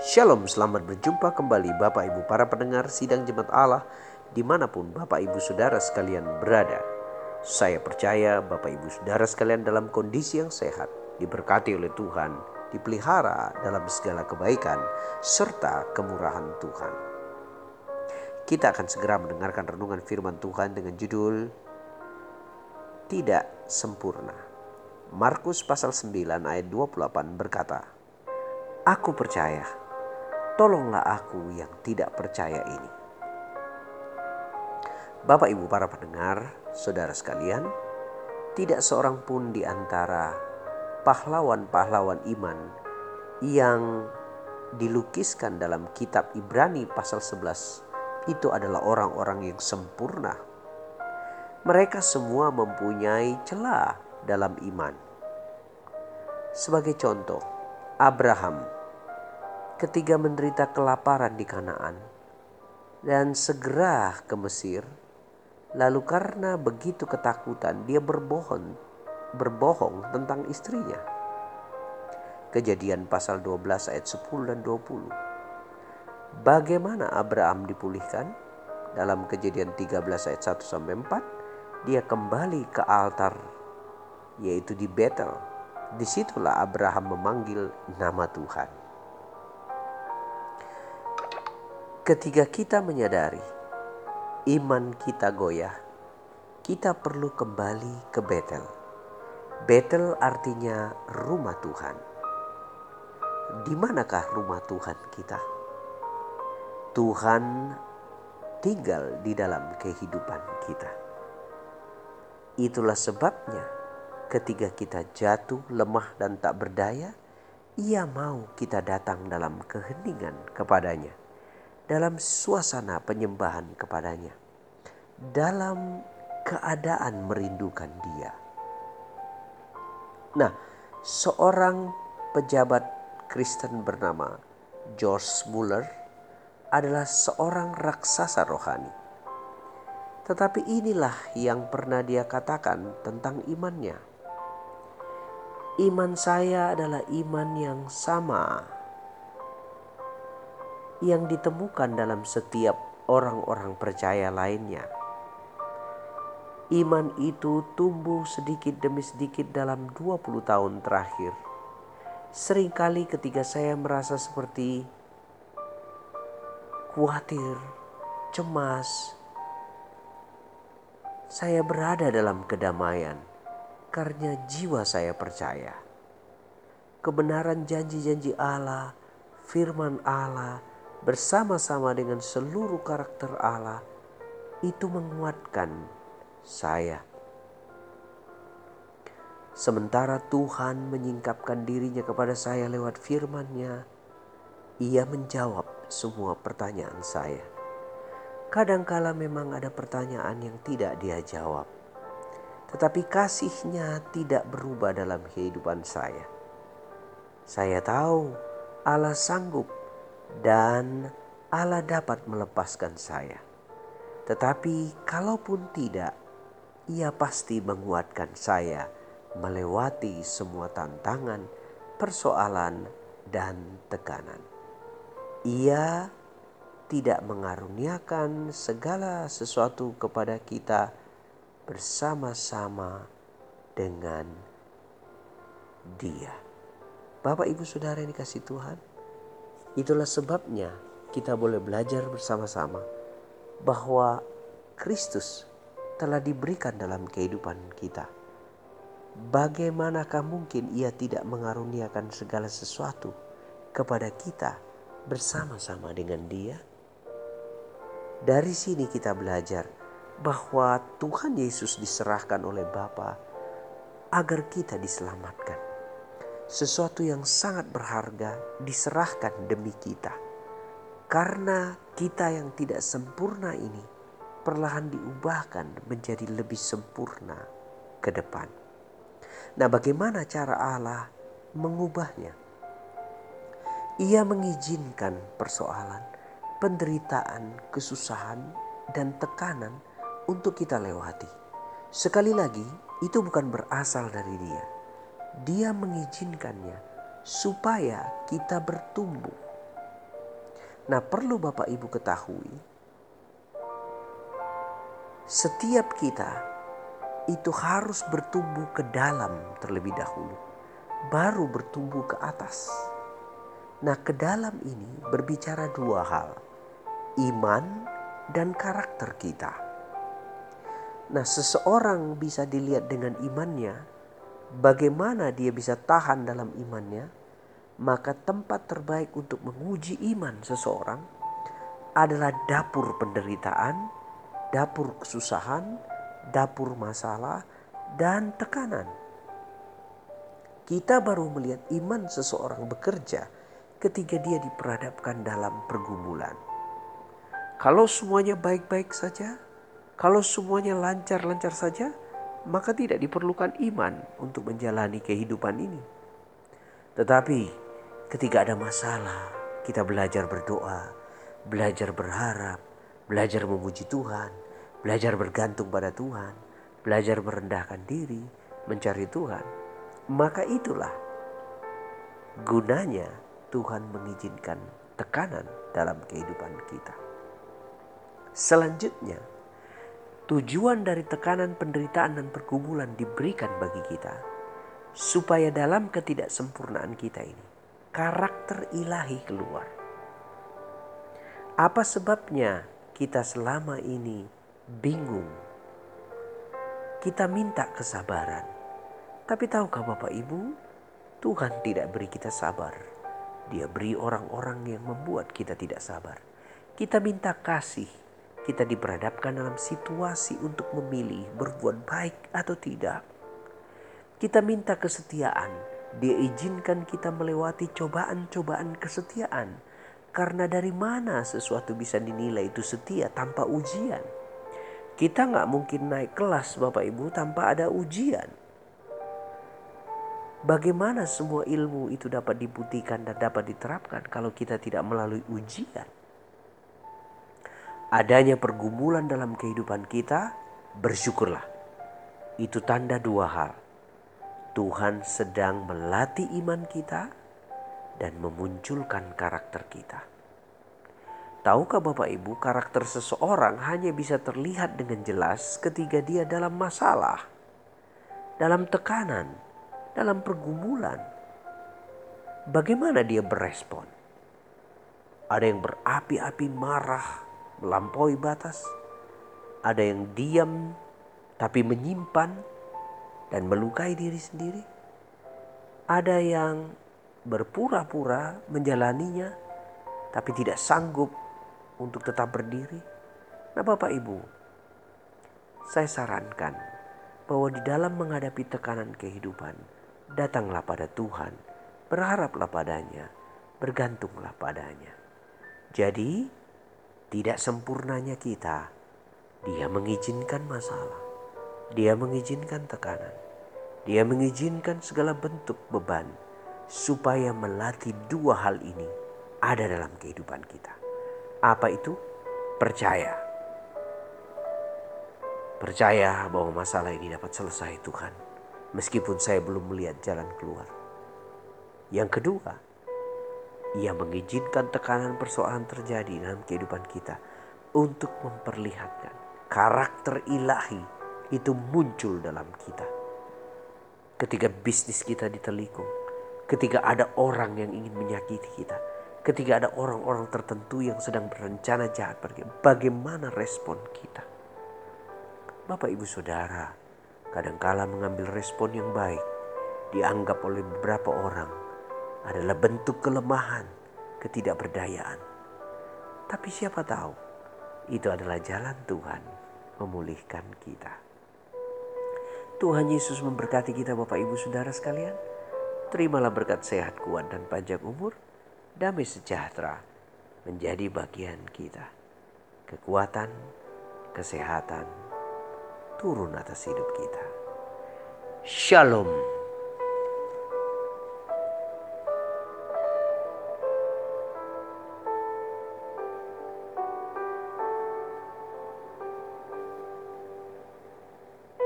Shalom, selamat berjumpa kembali Bapak Ibu para pendengar sidang jemaat Allah di mana pun Bapak Ibu Saudara sekalian berada. Saya percaya Bapak Ibu Saudara sekalian dalam kondisi yang sehat, diberkati oleh Tuhan, dipelihara dalam segala kebaikan, serta kemurahan Tuhan. Kita akan segera mendengarkan renungan firman Tuhan dengan judul Tidak Sempurna. Markus pasal 9 ayat 28 berkata, Aku percaya tolonglah aku yang tidak percaya ini. Bapak Ibu para pendengar, saudara sekalian, tidak seorang pun di antara pahlawan-pahlawan iman yang dilukiskan dalam kitab Ibrani pasal 11 itu adalah orang-orang yang sempurna. Mereka semua mempunyai celah dalam iman. Sebagai contoh, Abraham ketika menderita kelaparan di Kanaan dan segera ke Mesir. Lalu karena begitu ketakutan dia berbohong berbohong tentang istrinya. Kejadian pasal 12 ayat 10 dan 20. Bagaimana Abraham dipulihkan? Dalam kejadian 13 ayat 1 sampai 4, dia kembali ke altar yaitu di Betel. Di situlah Abraham memanggil nama Tuhan. Ketika kita menyadari iman kita goyah, kita perlu kembali ke Betel. Betel artinya rumah Tuhan. Di manakah rumah Tuhan kita? Tuhan tinggal di dalam kehidupan kita. Itulah sebabnya ketika kita jatuh, lemah dan tak berdaya, ia mau kita datang dalam keheningan kepadanya dalam suasana penyembahan kepadanya, dalam keadaan merindukan Dia. Nah, seorang pejabat Kristen bernama George Muller adalah seorang raksasa rohani. Tetapi inilah yang pernah dia katakan tentang imannya. Iman saya adalah iman yang sama yang ditemukan dalam setiap orang-orang percaya lainnya. Iman itu tumbuh sedikit demi sedikit dalam 20 tahun terakhir. Seringkali ketika saya merasa seperti khawatir, cemas, saya berada dalam kedamaian karena jiwa saya percaya. Kebenaran janji-janji Allah, firman Allah, bersama-sama dengan seluruh karakter Allah itu menguatkan saya. Sementara Tuhan menyingkapkan dirinya kepada saya lewat firman-Nya, ia menjawab semua pertanyaan saya. Kadangkala memang ada pertanyaan yang tidak dia jawab. Tetapi kasihnya tidak berubah dalam kehidupan saya. Saya tahu Allah sanggup dan Allah dapat melepaskan saya. Tetapi kalaupun tidak, ia pasti menguatkan saya melewati semua tantangan, persoalan, dan tekanan. Ia tidak mengaruniakan segala sesuatu kepada kita bersama-sama dengan Dia. Bapak, ibu, saudara yang dikasih Tuhan, Itulah sebabnya kita boleh belajar bersama-sama bahwa Kristus telah diberikan dalam kehidupan kita. Bagaimanakah mungkin ia tidak mengaruniakan segala sesuatu kepada kita bersama-sama dengan dia? Dari sini kita belajar bahwa Tuhan Yesus diserahkan oleh Bapa agar kita diselamatkan sesuatu yang sangat berharga diserahkan demi kita. Karena kita yang tidak sempurna ini perlahan diubahkan menjadi lebih sempurna ke depan. Nah, bagaimana cara Allah mengubahnya? Ia mengizinkan persoalan, penderitaan, kesusahan, dan tekanan untuk kita lewati. Sekali lagi, itu bukan berasal dari Dia dia mengizinkannya supaya kita bertumbuh Nah, perlu Bapak Ibu ketahui, setiap kita itu harus bertumbuh ke dalam terlebih dahulu, baru bertumbuh ke atas. Nah, ke dalam ini berbicara dua hal: iman dan karakter kita. Nah, seseorang bisa dilihat dengan imannya, bagaimana dia bisa tahan dalam imannya, maka tempat terbaik untuk menguji iman seseorang adalah dapur penderitaan dapur kesusahan, dapur masalah, dan tekanan. Kita baru melihat iman seseorang bekerja ketika dia diperhadapkan dalam pergumulan. Kalau semuanya baik-baik saja, kalau semuanya lancar-lancar saja, maka tidak diperlukan iman untuk menjalani kehidupan ini. Tetapi ketika ada masalah, kita belajar berdoa, belajar berharap, belajar memuji Tuhan, belajar bergantung pada Tuhan, belajar merendahkan diri, mencari Tuhan, maka itulah gunanya Tuhan mengizinkan tekanan dalam kehidupan kita. Selanjutnya, tujuan dari tekanan, penderitaan, dan pergumulan diberikan bagi kita supaya dalam ketidaksempurnaan kita ini karakter ilahi keluar. Apa sebabnya kita selama ini bingung. Kita minta kesabaran. Tapi tahukah Bapak Ibu, Tuhan tidak beri kita sabar. Dia beri orang-orang yang membuat kita tidak sabar. Kita minta kasih. Kita diperhadapkan dalam situasi untuk memilih berbuat baik atau tidak. Kita minta kesetiaan. Dia izinkan kita melewati cobaan-cobaan kesetiaan karena dari mana sesuatu bisa dinilai itu setia tanpa ujian? Kita nggak mungkin naik kelas Bapak Ibu tanpa ada ujian. Bagaimana semua ilmu itu dapat dibuktikan dan dapat diterapkan kalau kita tidak melalui ujian? Adanya pergumulan dalam kehidupan kita, bersyukurlah. Itu tanda dua hal. Tuhan sedang melatih iman kita dan memunculkan karakter kita. Tahukah Bapak Ibu, karakter seseorang hanya bisa terlihat dengan jelas ketika dia dalam masalah, dalam tekanan, dalam pergumulan. Bagaimana dia berespon? Ada yang berapi-api marah, melampaui batas. Ada yang diam tapi menyimpan dan melukai diri sendiri. Ada yang berpura-pura menjalaninya, tapi tidak sanggup untuk tetap berdiri. Nah, Bapak Ibu, saya sarankan bahwa di dalam menghadapi tekanan kehidupan, datanglah pada Tuhan, berharaplah padanya, bergantunglah padanya. Jadi, tidak sempurnanya kita, Dia mengizinkan masalah, Dia mengizinkan tekanan, Dia mengizinkan segala bentuk beban supaya melatih dua hal ini ada dalam kehidupan kita. Apa itu? Percaya. Percaya bahwa masalah ini dapat selesai Tuhan. Meskipun saya belum melihat jalan keluar. Yang kedua, ia mengizinkan tekanan persoalan terjadi dalam kehidupan kita untuk memperlihatkan karakter ilahi itu muncul dalam kita. Ketika bisnis kita ditelikung, ketika ada orang yang ingin menyakiti kita, ketika ada orang-orang tertentu yang sedang berencana jahat bagaimana respon kita? Bapak Ibu Saudara, kadangkala mengambil respon yang baik dianggap oleh beberapa orang adalah bentuk kelemahan, ketidakberdayaan. Tapi siapa tahu itu adalah jalan Tuhan memulihkan kita. Tuhan Yesus memberkati kita Bapak Ibu Saudara sekalian. Terimalah berkat sehat kuat dan panjang umur, damai sejahtera menjadi bagian kita. Kekuatan, kesehatan turun atas hidup kita. Shalom.